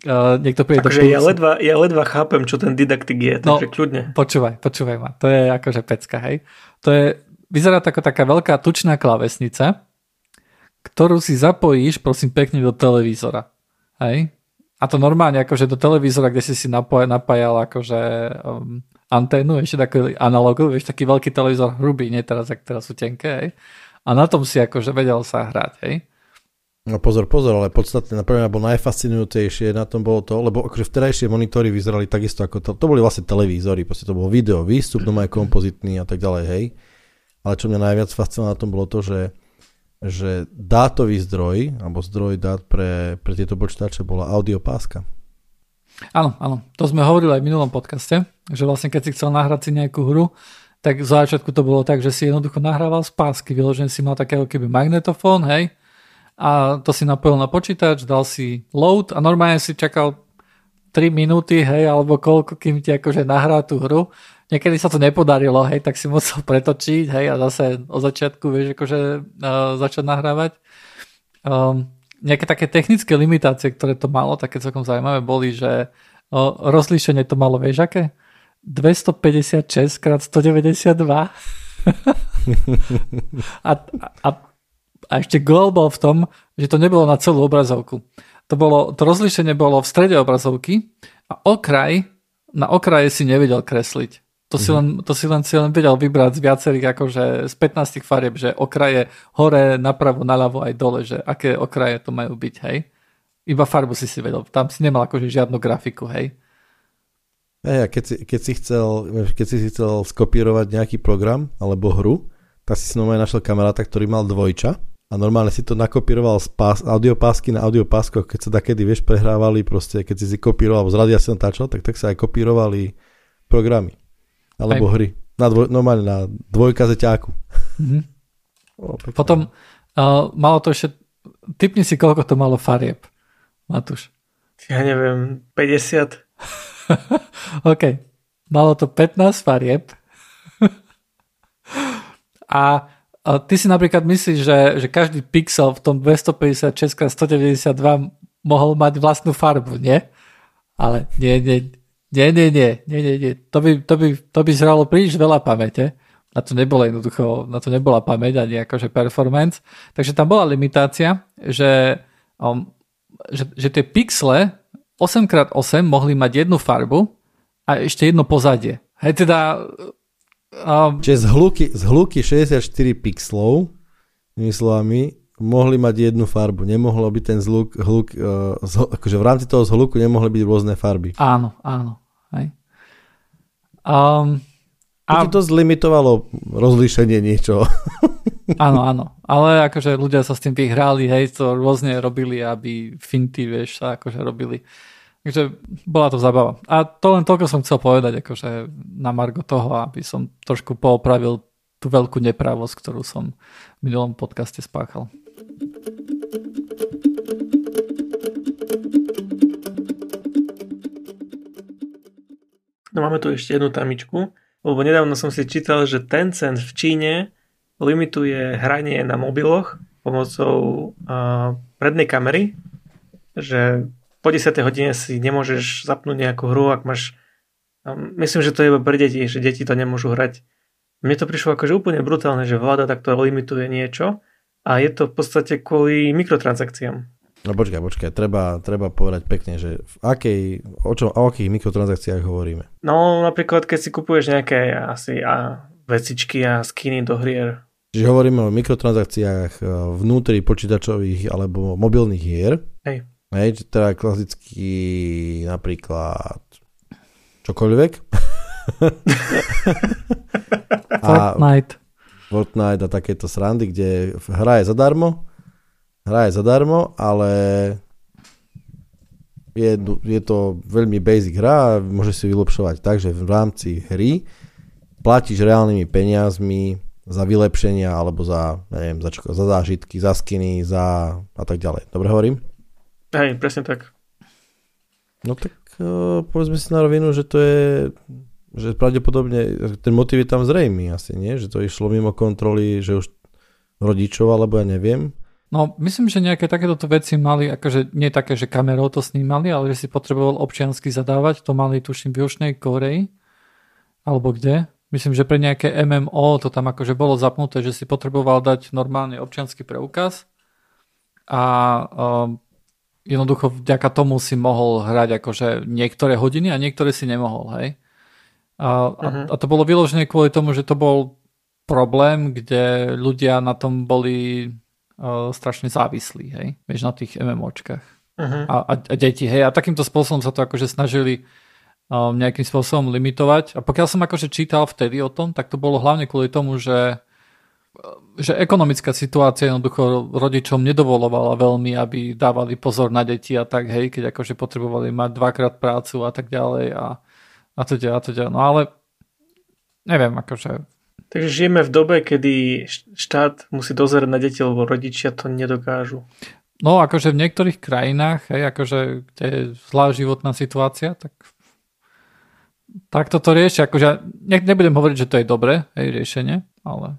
uh, niekto príde akože ja ledva, ja ledva chápem, čo ten didaktik je, no, takže kľudne. Počúvaj, počúvaj ma. To je akože pecka, hej. To je, vyzerá to ako taká veľká tučná klávesnica, ktorú si zapojíš, prosím, pekne do televízora. Hej? A to normálne akože do televízora, kde si si napájal, napájal akože um, anténu, ešte taký analogu, vieš, taký veľký televízor hrubý, nie teraz, ak teraz sú tenké, hej. A na tom si akože vedel sa hrať, hej. No pozor, pozor, ale podstatne, napríklad bol najfascinujúcejšie na tom bolo to, lebo akože vtedajšie monitory vyzerali takisto ako to, to boli vlastne televízory, proste to bol video, výstup, no aj kompozitný a tak ďalej, hej. Ale čo mňa najviac fascinovalo na tom bolo to, že že dátový zdroj, alebo zdroj dát pre, pre tieto počítače bola audiopáska. Áno, áno. To sme hovorili aj v minulom podcaste, že vlastne keď si chcel nahrať si nejakú hru, tak v začiatku to bolo tak, že si jednoducho nahrával z pásky, vyložený si mal takého keby magnetofón, hej, a to si napojil na počítač, dal si load a normálne si čakal 3 minúty, hej, alebo koľko, kým ti akože nahrá tú hru niekedy sa to nepodarilo, hej, tak si musel pretočiť, hej, a zase od začiatku, vieš, akože uh, začať nahrávať. Um, nejaké také technické limitácie, ktoré to malo, také celkom zaujímavé, boli, že uh, rozlíšenie to malo, vieš, aké? 256 x 192 a, a, a, ešte gól bol v tom, že to nebolo na celú obrazovku. To, bolo, to rozlíšenie bolo v strede obrazovky a okraj, na okraje si nevedel kresliť. To si, mhm. len, to si len si len vedel vybrať z viacerých, akože z 15 farieb, že okraje hore, napravo, naľavo aj dole, že aké okraje to majú byť, hej. Iba farbu si si vedel, tam si nemal akože žiadnu grafiku, hej. Hej, a keď si, keď, si chcel, keď si chcel skopírovať nejaký program alebo hru, tak si si normálne našiel kamaráta, ktorý mal dvojča a normálne si to nakopíroval z pás, audiopásky na audiopáskoch, keď sa takedy, vieš, prehrávali proste, keď si si kopíroval, z radia si tačal, tak, tak sa aj kopírovali programy. Alebo Aj. hry. Na dvoj, normálne na dvojkazeťáku. Mm-hmm. O, Potom uh, malo to ešte... Typni si, koľko to malo farieb, Matúš. Ja neviem, 50. OK. Malo to 15 farieb. a, a ty si napríklad myslíš, že, že každý pixel v tom 256 x 192 mohol mať vlastnú farbu, nie? Ale nie, nie, nie, nie, nie, nie, nie, nie. To by, to by, to by zhralo príliš veľa pamäte. Na to nebolo jednoducho, na to nebola pamäť ani akože performance. Takže tam bola limitácia, že, um, že, že tie pixle 8x8 mohli mať jednu farbu a ešte jedno pozadie. Hej, teda... Um, Čiže z hluky, z hluky 64 pixlov, slovami, mohli mať jednu farbu. Nemohlo byť ten zhluk, hluk, uh, zhl, akože v rámci toho zhluku nemohli byť rôzne farby. Áno, áno. Hej. Um, a... To zlimitovalo rozlíšenie niečo. Áno, áno. Ale akože ľudia sa s tým vyhrali, hej, to rôzne robili, aby finty, vieš, sa akože robili. Takže bola to zabava. A to len toľko som chcel povedať, akože na margo toho, aby som trošku poopravil tú veľkú nepravosť, ktorú som v minulom podcaste spáchal. No máme tu ešte jednu tamičku, lebo nedávno som si čítal, že Tencent v Číne limituje hranie na mobiloch pomocou uh, prednej kamery, že po 10. hodine si nemôžeš zapnúť nejakú hru, ak máš um, myslím, že to je iba pre deti, že deti to nemôžu hrať. Mne to prišlo akože úplne brutálne, že vláda takto limituje niečo a je to v podstate kvôli mikrotransakciám. No počkaj, počkaj, treba, treba povedať pekne, že v akej, o, čo, o akých mikrotransakciách hovoríme? No napríklad, keď si kupuješ nejaké asi a vecičky a skiny do hrier. Čiže hovoríme o mikrotransakciách e, vnútri počítačových alebo mobilných hier. Hej. Hej, teda klasicky napríklad čokoľvek. a Fortnite. Fortnite a takéto srandy, kde hra je zadarmo hra je zadarmo, ale je, je to veľmi basic hra a môže si vylepšovať tak, že v rámci hry platíš reálnymi peniazmi za vylepšenia alebo za, neviem, za, čo, za zážitky, za skiny, za a tak ďalej. Dobre hovorím? Hej, presne tak. No tak uh, povedzme si na rovinu, že to je že pravdepodobne ten motiv je tam zrejmý asi, nie? Že to išlo mimo kontroly, že už rodičov, alebo ja neviem. No, myslím, že nejaké takéto veci mali, akože nie také, že kamerou to snímali, ale že si potreboval občiansky zadávať, to mali tuším v Južnej Koreji, alebo kde. Myslím, že pre nejaké MMO to tam akože bolo zapnuté, že si potreboval dať normálne občianský preukaz a um, jednoducho vďaka tomu si mohol hrať akože niektoré hodiny a niektoré si nemohol, hej. A, uh-huh. a, mhm. a to bolo vyložené kvôli tomu, že to bol problém, kde ľudia na tom boli uh, strašne závislí, hej, vieš, na tých MMOčkách. Uh-huh. A, a, a deti, hej, a takýmto spôsobom sa to akože snažili um, nejakým spôsobom limitovať. A pokiaľ som akože čítal vtedy o tom, tak to bolo hlavne kvôli tomu, že že ekonomická situácia jednoducho rodičom nedovolovala veľmi, aby dávali pozor na deti a tak, hej, keď akože potrebovali mať dvakrát prácu a tak ďalej a, a to ďalej, a to ďalej. No ale neviem, akože Takže žijeme v dobe, kedy štát musí dozerať na deti, lebo rodičia to nedokážu. No akože v niektorých krajinách, hej, akože kde je zlá životná situácia, tak tak toto rieši. Akože ne, nebudem hovoriť, že to je dobré hej, riešenie, ale...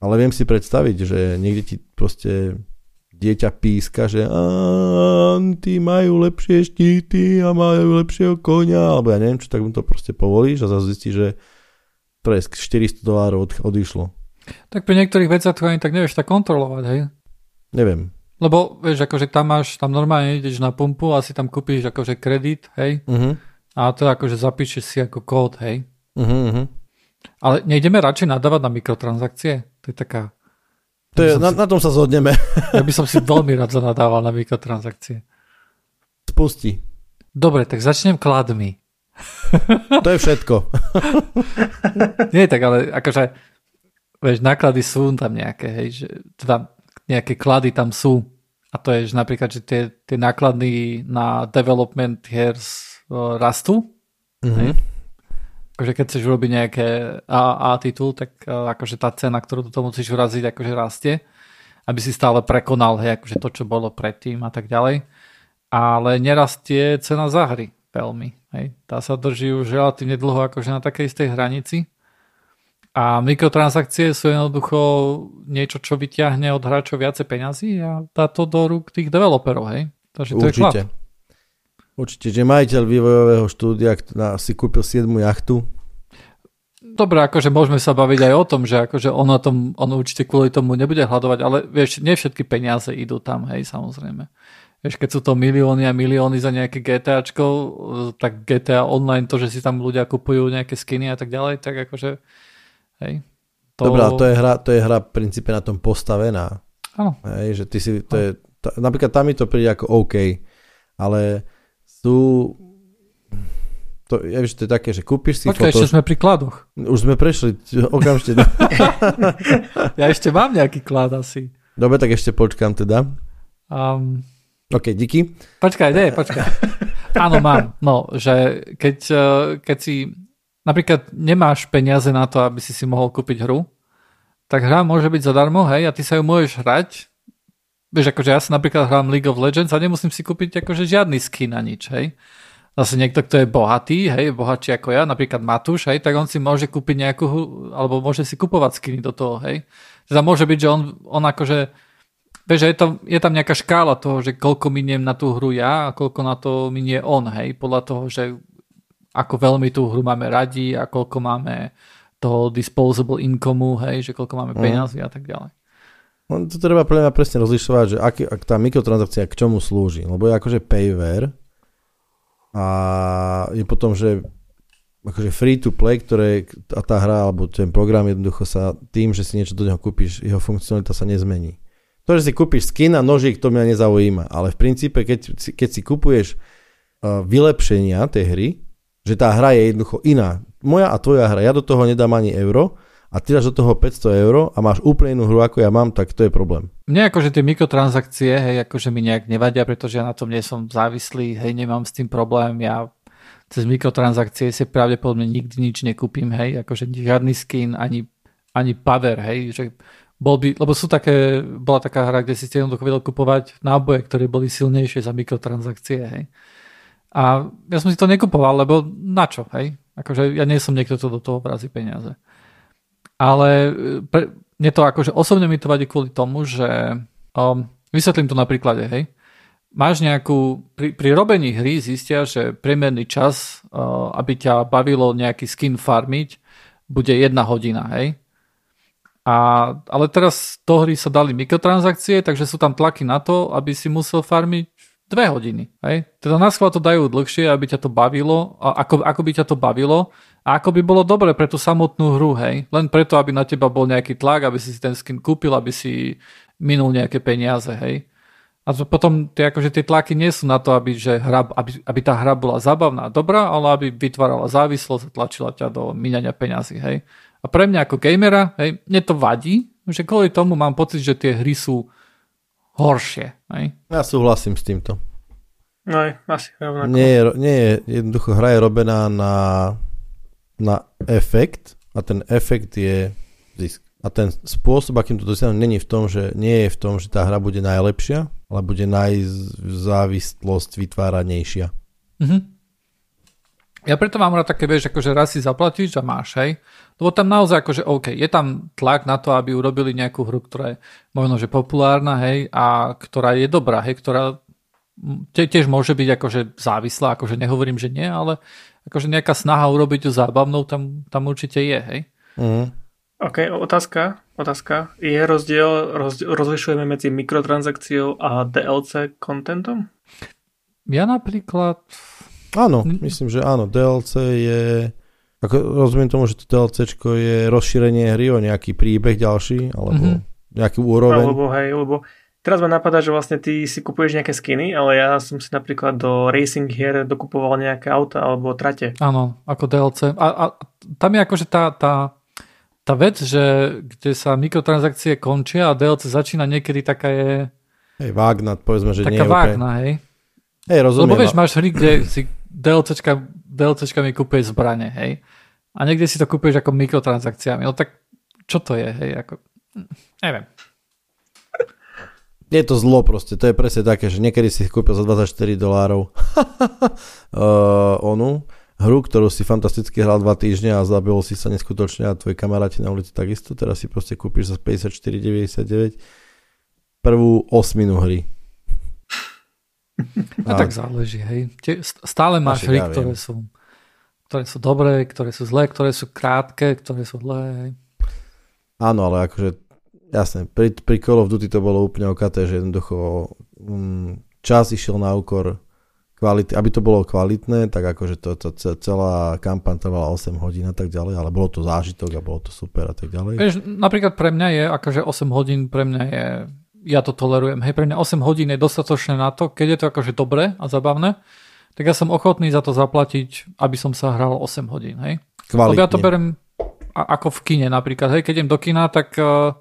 Ale viem si predstaviť, že niekde ti proste dieťa píska, že tí majú lepšie štíty a majú lepšieho konia, alebo ja neviem čo, tak mu to proste povolíš a zase zistí, že presk 400 dolárov od, odišlo. Tak pri niektorých veciach to ani tak nevieš tak kontrolovať, hej? Neviem. Lebo, vieš, akože tam máš, tam normálne ideš na pumpu a si tam kúpiš akože kredit, hej? Uh-huh. A to akože zapíšeš si ako kód, hej? Uh-huh. Ale nejdeme radšej nadávať na mikrotransakcie? To je taká... To je, na, si, na tom sa zhodneme. ja by som si veľmi rád zanadával na mikrotransakcie. Spusti. Dobre, tak začnem kladmi. To je všetko. Nie, tak ale akože, vieš, náklady sú tam nejaké, hej, že teda nejaké klady tam sú. A to je, že napríklad, že tie, tie náklady na development hier rastú. Mm-hmm. Hej. Akože keď chceš urobiť nejaké AA titul, tak akože tá cena, ktorú do toho musíš uraziť, akože rastie, aby si stále prekonal, hej, akože to, čo bolo predtým a tak ďalej. Ale nerastie cena za hry veľmi. Hej. Tá sa drží už relatívne dlho akože na takej istej hranici. A mikrotransakcie sú jednoducho niečo, čo vyťahne od hráčov viacej peňazí a dá to do rúk tých developerov, hej? Takže to Určite. je chlap. Určite, že majiteľ vývojového štúdia si kúpil 7 jachtu. Dobre, akože môžeme sa baviť aj o tom, že akože on, o tom, on určite kvôli tomu nebude hľadovať, ale vieš, nie všetky peniaze idú tam, hej, samozrejme. Vieš, keď sú to milióny a milióny za nejaké GTAčko, tak GTA Online, to, že si tam ľudia kupujú nejaké skiny a tak ďalej, tak akože, hej. To... Dobre, to je, hra, to je hra v princípe na tom postavená. Áno. Hej, že ty si, to je, to, napríklad tam mi to príde ako OK, ale sú To, ja vieš, to je také, že kúpiš si Počkaj, ešte sme pri kladoch. Už sme prešli, okamžite. Ja ešte mám nejaký klad asi. Dobre, tak ešte počkám teda. Um, OK, díky. počkaj, nie, počkaj. Áno, mám. No, že keď, eh, keď si napríklad nemáš peniaze na to, aby si si mohol kúpiť hru, tak hra môže byť zadarmo, hej, a ty sa ju môžeš hrať. Vieš, akože ja sa napríklad hrám League of Legends a nemusím si kúpiť akože žiadny skin na nič, hej. Zase niekto, kto je bohatý, hej, bohatší ako ja, napríklad Matúš, hej, tak on si môže kúpiť nejakú, alebo môže si kupovať skiny do toho, hej. Teda môže byť, že on, on akože, vieš, je tam, je tam nejaká škála toho, že koľko miniem na tú hru ja a koľko na to minie on, hej, podľa toho, že ako veľmi tú hru máme radi a koľko máme toho disposable income, hej, že koľko máme Mhm. peniazy a tak ďalej. No, to treba pre mňa presne rozlišovať, že aký, ak tá mikrotransakcia k čomu slúži. Lebo je akože payware a je potom, že akože free to play, ktoré a tá hra alebo ten program jednoducho sa tým, že si niečo do neho kúpiš, jeho funkcionalita sa nezmení. To, že si kúpiš skin a nožík, to mňa nezaujíma, ale v princípe, keď, keď si kupuješ uh, vylepšenia tej hry, že tá hra je jednoducho iná. Moja a tvoja hra, ja do toho nedám ani euro a ty dáš do toho 500 eur a máš úplne inú hru, ako ja mám, tak to je problém. Mne akože tie mikrotransakcie, hej, akože mi nejak nevadia, pretože ja na tom nie som závislý, hej, nemám s tým problém, ja cez mikrotransakcie si pravdepodobne nikdy nič nekúpim, hej, akože žiadny skin, ani, ani power, hej, že bol by, lebo sú také, bola taká hra, kde si ste jednoducho vedel kupovať náboje, ktoré boli silnejšie za mikrotransakcie, hej. A ja som si to nekupoval, lebo na čo, hej? Akože ja nie som niekto, kto do toho vrazí peniaze. Ale e, pre, mne to akože osobne mi to vadí kvôli tomu, že um, vysvetlím to na príklade, hej. Máš nejakú, pri, pri robení hry zistia, že priemerný čas, uh, aby ťa bavilo nejaký skin farmiť, bude jedna hodina, hej. A, ale teraz do hry sa dali mikrotransakcie, takže sú tam tlaky na to, aby si musel farmiť dve hodiny. Hej? Teda na schvál to dajú dlhšie, aby ťa to bavilo, a ako, ako by ťa to bavilo a ako by bolo dobre pre tú samotnú hru, hej? Len preto, aby na teba bol nejaký tlak, aby si si ten skin kúpil, aby si minul nejaké peniaze, hej? A to potom tie, akože tie tlaky nie sú na to, aby, že hra, aby, aby tá hra bola zábavná a dobrá, ale aby vytvárala závislosť a tlačila ťa do minania peňazí, hej? A pre mňa ako gamera, hej, mne to vadí, že kvôli tomu mám pocit, že tie hry sú horšie, hej? Ja súhlasím s týmto. No aj, asi rovnako. Nie je, nie je, jednoducho hra je robená na, na efekt a ten efekt je zisk. A ten spôsob, akým to dosiahnu, není v tom, že nie je v tom, že tá hra bude najlepšia, ale bude najzávislosť vytváranejšia. Mhm. Ja preto mám rád také, vieš, akože raz si zaplatíš a máš, hej. Lebo tam naozaj akože OK, je tam tlak na to, aby urobili nejakú hru, ktorá je možno, že populárna, hej, a ktorá je dobrá, hej, ktorá tie- tiež môže byť akože závislá, akože nehovorím, že nie, ale akože nejaká snaha urobiť ju zábavnou tam, tam určite je, hej. Mhm. OK, otázka. Otázka. Je rozdiel, roz, rozlišujeme medzi mikrotransakciou a DLC contentom? Ja napríklad, Áno, Mm. myslím, že áno. DLC je... Ako, rozumiem tomu, že to DLCčko je rozšírenie hry o nejaký príbeh ďalší, alebo Mhm. nejaký úroveň. Alebo hej, lebo teraz ma napadá, že vlastne ty si kupuješ nejaké skiny, ale ja som si napríklad do racing hier dokupoval nejaké auta alebo trate. áno, ako DLC. A, a tam je akože tá, tá, tá vec, že kde sa mikrotransakcie končia a DLC začína niekedy taká je Hej, vágna, povedzme, že nie taká je úplne... vágna, hej. Hej, rozumiem. Lebo vieš, máš hry, kde si DLCčka, DLCčkami kúpuješ zbrane, hej. A niekde si to kúpuješ ako mikrotransakciami. No tak čo to je, hej, ako... Neviem. Je to zlo proste, to je presne také, že niekedy si kúpil za 24 dolárov uh, onu hru, ktorú si fantasticky hral dva týždne a zabil si sa neskutočne a tvoji kamaráti na ulici takisto, teraz si proste kúpiš za 54,99 prvú osminu hry. A tak záleží, hej. Stále máš hry, ktoré viem. sú, ktoré sú dobré, ktoré sú zlé, ktoré sú krátke, ktoré sú zlé, hej. Áno, ale akože jasné, pri, pri Call of Duty to bolo úplne okaté, že jednoducho um, čas išiel na úkor kvality, aby to bolo kvalitné, tak akože to, to, ce- celá kampaň trvala 8 hodín a tak ďalej, ale bolo to zážitok a bolo to super a tak ďalej. Vieš, napríklad pre mňa je, akože 8 hodín pre mňa je, ja to tolerujem, hej, pre mňa 8 hodín je dostatočné na to, keď je to akože dobré a zabavné, tak ja som ochotný za to zaplatiť, aby som sa hral 8 hodín, hej. Kvalitne. Lebo ja to berem ako v kine napríklad, hej, keď idem do kina, tak uh,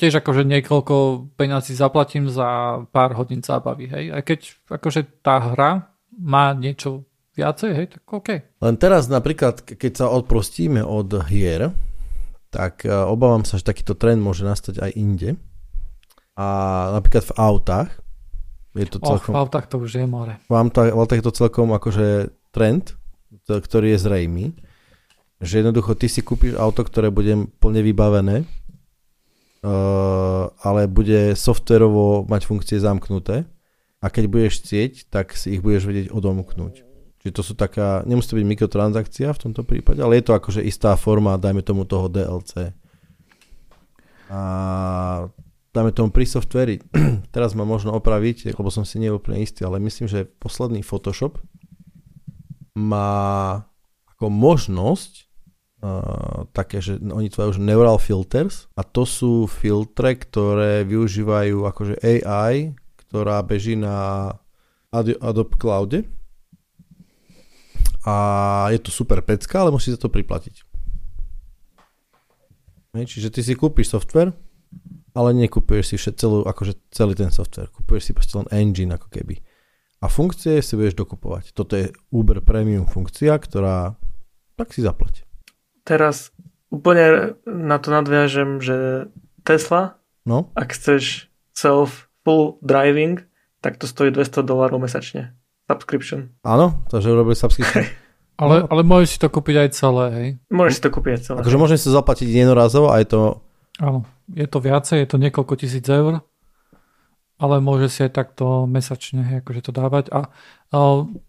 tiež akože niekoľko peňazí zaplatím za pár hodín zábavy, hej. A keď akože tá hra má niečo viacej, hej, tak OK. Len teraz napríklad, keď sa odprostíme od hier, tak obávam sa, že takýto trend môže nastať aj inde. A napríklad v autách, je to celkom... Och, v autách to už je more. V autách je to celkom akože trend, ktorý je zrejmý, že jednoducho ty si kúpiš auto, ktoré bude plne vybavené, uh, ale bude softverovo mať funkcie zamknuté a keď budeš chcieť, tak si ich budeš vedieť odomknúť. Čiže to sú taká, nemusí to byť mikrotransakcia v tomto prípade, ale je to akože istá forma, dajme tomu toho DLC. A dajme tomu pri softveri, teraz ma možno opraviť, lebo som si neúplne istý, ale myslím, že posledný Photoshop má ako možnosť uh, také, že oni tvojú už neural filters a to sú filtre, ktoré využívajú akože AI, ktorá beží na Adobe Cloude a je to super pecka, ale sa to priplatiť. Čiže ty si kúpiš software, ale nekúpuješ si všet, celú, akože celý ten software. Kúpuješ si proste len engine ako keby. A funkcie si budeš dokupovať. Toto je Uber Premium funkcia, ktorá tak si zaplať. Teraz úplne na to nadviažem, že Tesla, no? ak chceš self full driving, tak to stojí 200 dolárov mesačne subscription. Áno, takže urobili subscription. ale, no. ale môžeš si to kúpiť aj celé, hej? Môžeš si to kúpiť aj celé. Takže môžeš si zaplatiť jednorazovo a je to... Áno, je to viacej, je to niekoľko tisíc eur, ale môže si aj takto mesačne hej, akože to dávať. A, a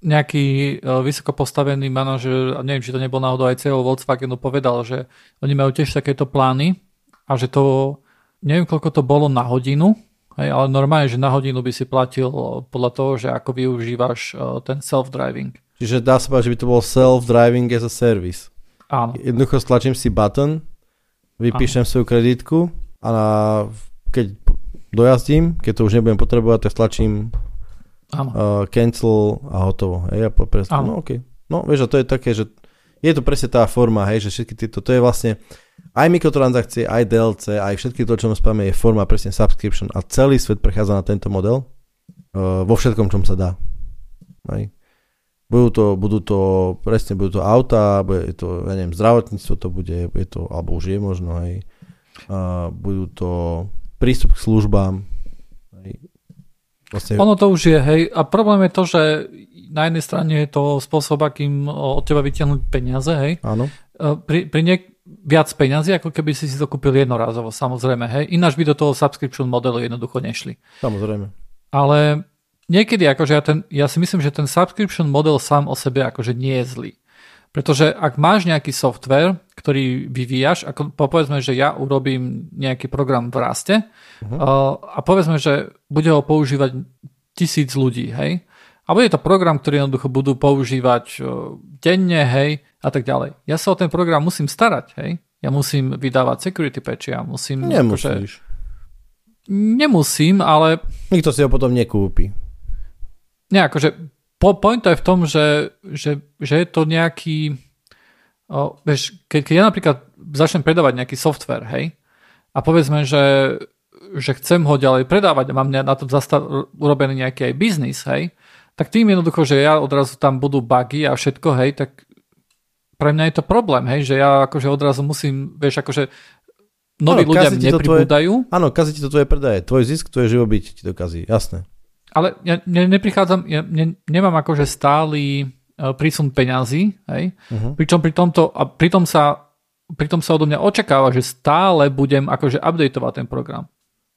nejaký a, vysoko postavený manažer, neviem, či to nebol náhodou aj CEO Volkswagenu, povedal, že oni majú tiež takéto plány a že to, neviem koľko to bolo na hodinu, Hej, ale normálne, že na hodinu by si platil podľa toho, že ako využívaš ten self-driving. Čiže dá sa povedať, že by to bol self-driving as a service. Áno. Jednoducho stlačím si button, vypíšem Áno. svoju kreditku a na, keď dojazdím, keď to už nebudem potrebovať, tak stlačím Áno. Uh, cancel a hotovo. Hej, a pres... No, okay. no vieš, a to je také, že je to presne tá forma, hej, že všetky tieto, to je vlastne aj mikrotransakcie, aj DLC, aj všetky to, čo spáme, je forma presne subscription a celý svet prechádza na tento model uh, vo všetkom, čom sa dá. Hej. Budú to, budú to, presne budú to auta, bude to, ja neviem, zdravotníctvo to bude, je to, alebo už je možno, hej. Budú to prístup k službám. Vlastne... Ono to už je, hej. A problém je to, že na jednej strane je to spôsob, akým od teba vyťahnuť peniaze, hej. Áno. Pri, pri niek- viac peňazí, ako keby si si to kúpil jednorázovo, samozrejme, hej. Ináč by do toho subscription modelu jednoducho nešli. Samozrejme. Ale niekedy, akože ja, ten, ja si myslím, že ten subscription model sám o sebe akože nie je zlý. Pretože ak máš nejaký software, ktorý vyvíjaš, ako povedzme, že ja urobím nejaký program v raste uh-huh. a povedzme, že bude ho používať tisíc ľudí, hej, a bude to program, ktorý jednoducho budú používať denne, hej, a tak ďalej. Ja sa o ten program musím starať, hej. Ja musím vydávať security patch, ja musím... Nemusíš. Akože, nemusím, ale... Nikto si ho potom nekúpi. Nie, akože po, point je v tom, že, že, že je to nejaký... O, vieš, keď, keď ja napríklad začnem predávať nejaký software, hej, a povedzme, že, že chcem ho ďalej predávať a mám na tom zastav, urobený nejaký aj biznis, hej, tak tým jednoducho, že ja odrazu tam budú bugy a všetko, hej, tak pre mňa je to problém, hej, že ja akože odrazu musím, vieš, akože noví ano, ľudia nepribúdajú. Tvoje, áno, kazí ti to tvoje predaje, tvoj zisk, tvoje živobyť ti to kazí, jasné. Ale ja ne, neprichádzam, ja ne, nemám akože stály prísun peňazí, hej, uh-huh. pričom pri tomto, a pritom sa, pritom sa odo mňa očakáva, že stále budem akože updateovať ten program.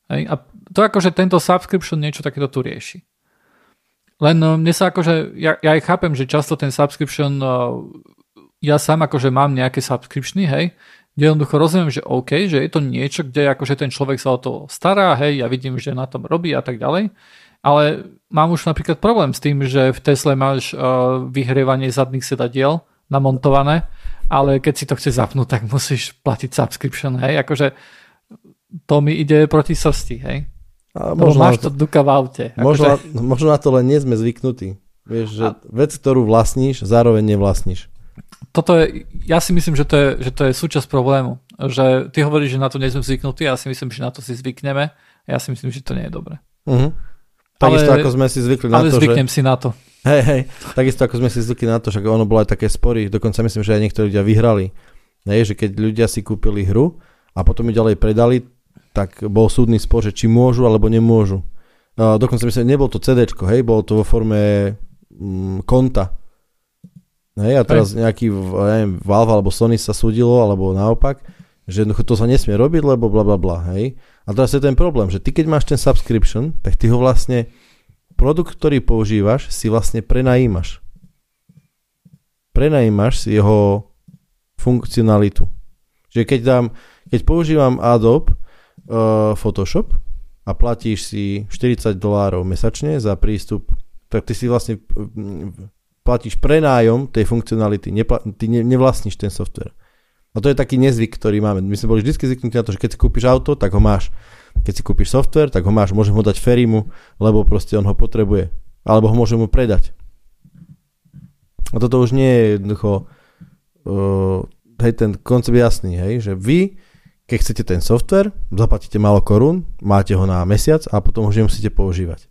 Hej, a to akože tento subscription niečo takéto tu rieši. Len no, mne sa akože, ja, ja aj chápem, že často ten subscription, uh, ja sám akože mám nejaké subscriptiony, hej, kde jednoducho rozumiem, že OK, že je to niečo, kde akože ten človek sa o to stará, hej, ja vidím, že na tom robí a tak ďalej, ale mám už napríklad problém s tým, že v Tesle máš uh, vyhrievanie zadných sedadiel namontované, ale keď si to chce zapnúť, tak musíš platiť subscription, hej, akože to mi ide proti srsti, hej. A možno máš to duka v aute. Možno, akože... možno na to len nie sme zvyknutí. Vieš, že a... vec, ktorú vlastníš, zároveň nevlastníš. Toto je, ja si myslím, že to je, že to je súčasť problému. Že ty hovoríš, že na to nie sme zvyknutí, ja si myslím, že na to si zvykneme. Ja si myslím, že to nie je dobré. Uh-huh. Takisto ale, ako sme si zvykli na ale to, zvyknem že... si na to. Hej, hej, takisto ako sme si zvykli na to, že ono bolo aj také spory, dokonca myslím, že aj niektorí ľudia vyhrali. Hej, že keď ľudia si kúpili hru a potom ju ďalej predali, tak bol súdny spor, že či môžu alebo nemôžu. Uh, dokonca myslím, nebol to CD, hej, bolo to vo forme mm, konta. Hej, a teraz hej. nejaký neviem, Valve alebo Sony sa súdilo, alebo naopak, že to sa nesmie robiť, lebo bla bla bla, hej. A teraz je ten problém, že ty keď máš ten subscription, tak ty ho vlastne, produkt, ktorý používaš, si vlastne prenajímaš. Prenajímaš si jeho funkcionalitu. Že keď dám, keď používam Adobe uh, Photoshop a platíš si 40 dolárov mesačne za prístup, tak ty si vlastne platíš prenájom tej funkcionality, nepla, ty ne, nevlastníš ten software. A to je taký nezvyk, ktorý máme. My sme boli vždy zvyknutí na to, že keď si kúpiš auto, tak ho máš. Keď si kúpiš software, tak ho máš. Môžem ho dať Ferimu, lebo proste on ho potrebuje. Alebo ho môžem mu predať. A toto už nie je jednoducho uh, hej, ten koncept jasný, hej, že vy, keď chcete ten software, zaplatíte málo korún, máte ho na mesiac a potom už nemusíte používať.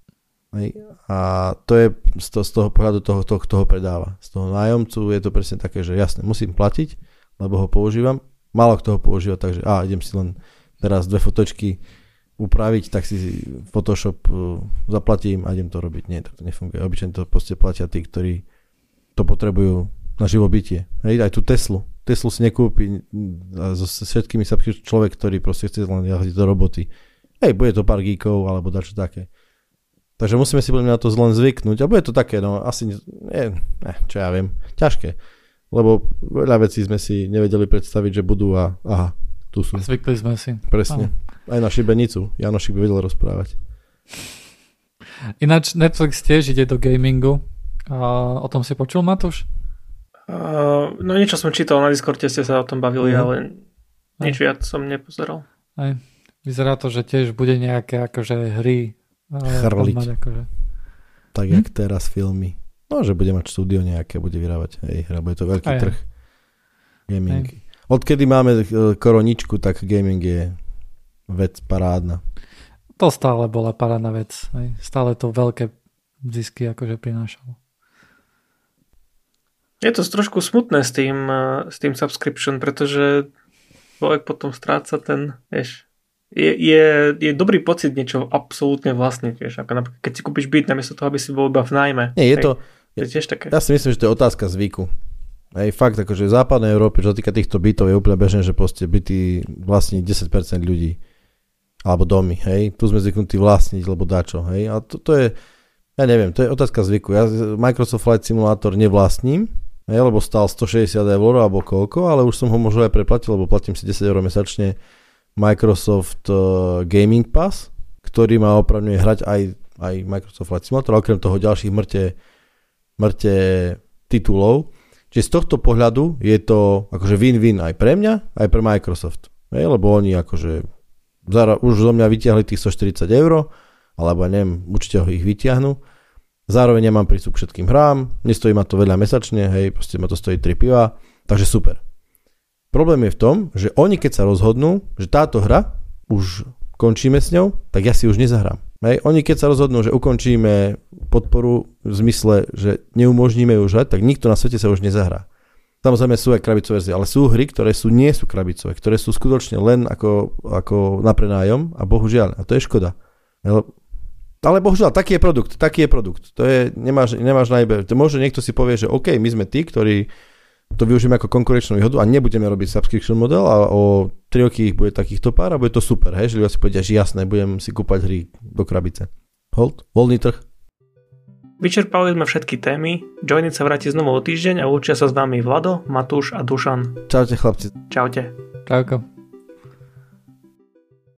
Hej. A to je z toho, z toho pohľadu toho, toho, kto ho predáva. Z toho nájomcu je to presne také, že jasne, musím platiť, lebo ho používam. Málo kto ho používa, takže a idem si len teraz dve fotočky upraviť, tak si Photoshop uh, zaplatím a idem to robiť. Nie, tak to nefunguje. Obyčajne to proste platia tí, ktorí to potrebujú na živobytie. Hej, aj tú Teslu. Teslu si nekúpi so všetkými sa človek, ktorý proste chce len jazdiť do roboty. Hej, bude to pár geekov alebo dačo také. Takže musíme si na to len zvyknúť. A bude to také, no asi, nie, ne, čo ja viem, ťažké lebo veľa vecí sme si nevedeli predstaviť, že budú a aha, tu sú. Zvykli sme si. Presne. Aha. Aj na šibenicu. Janošik by vedel rozprávať. Ináč Netflix tiež ide do gamingu. A o tom si počul, Matúš? Uh, no niečo som čítal, na Discorde ste sa o tom bavili, mm. ale nič viac som nepozeral. Aj. Vyzerá to, že tiež bude nejaké akože hry. Chrliť. Akože... Tak hm? jak teraz filmy. No, že bude mať štúdio nejaké, bude vyrábať hej, hra, bude to veľký aj. trh. Gaming. Aj. Odkedy máme e, koroničku, tak gaming je vec parádna. To stále bola parádna vec. Hej. Stále to veľké zisky akože prinášalo. Je to trošku smutné s tým, e, s tým subscription, pretože človek potom stráca ten, vieš, je, je, je dobrý pocit niečo absolútne vlastniť, vieš, ako napríklad, keď si kúpiš byt namiesto toho, aby si bol iba v najmä. Nie, je hej. to, je tiež také. Ja si myslím, že to je otázka zvyku. Hej, fakt, akože v západnej Európe, čo sa týka týchto bytov, je úplne bežné, že proste byty vlastní 10% ľudí. Alebo domy, hej. Tu sme zvyknutí vlastniť, lebo dačo, hej. A to, to je, ja neviem, to je otázka zvyku. Ja Microsoft Flight Simulator nevlastním, hej, lebo stal 160 eur alebo koľko, ale už som ho možno aj preplatil, lebo platím si 10 eur mesačne Microsoft uh, Gaming Pass, ktorý ma opravňuje hrať aj, aj Microsoft Flight Simulator, okrem toho ďalších mŕte mŕte titulov. Čiže z tohto pohľadu je to akože win-win aj pre mňa, aj pre Microsoft. Hej, lebo oni akože už zo mňa vyťahli tých 140 eur, alebo neviem, určite ho ich vyťahnu. Zároveň nemám prístup k všetkým hrám, nestojí ma to veľa mesačne, hej, proste ma to stojí 3 piva, takže super. Problém je v tom, že oni keď sa rozhodnú, že táto hra, už končíme s ňou, tak ja si už nezahrám. Hej, oni keď sa rozhodnú, že ukončíme podporu v zmysle, že neumožníme ju hrať, tak nikto na svete sa už nezahrá. Samozrejme sú aj krabicové verzie, ale sú hry, ktoré sú, nie sú krabicové, ktoré sú skutočne len ako, ako na prenájom a bohužiaľ, a to je škoda. Ale bohužiaľ, taký je produkt, taký je produkt. To je, nemáš, nemáš najbe. Môže niekto si povie, že OK, my sme tí, ktorí to využijeme ako konkurenčnú výhodu a nebudeme robiť subscription model a o 3 roky ich bude takýchto pár a bude to super, hej, že ľudia si povedia, že jasné, budem si kúpať hry do krabice. Hold, voľný trh. Vyčerpali sme všetky témy, Joinit sa vráti znovu o týždeň a učia sa s vami Vlado, Matúš a Dušan. Čaute chlapci. Čaute. Čauko.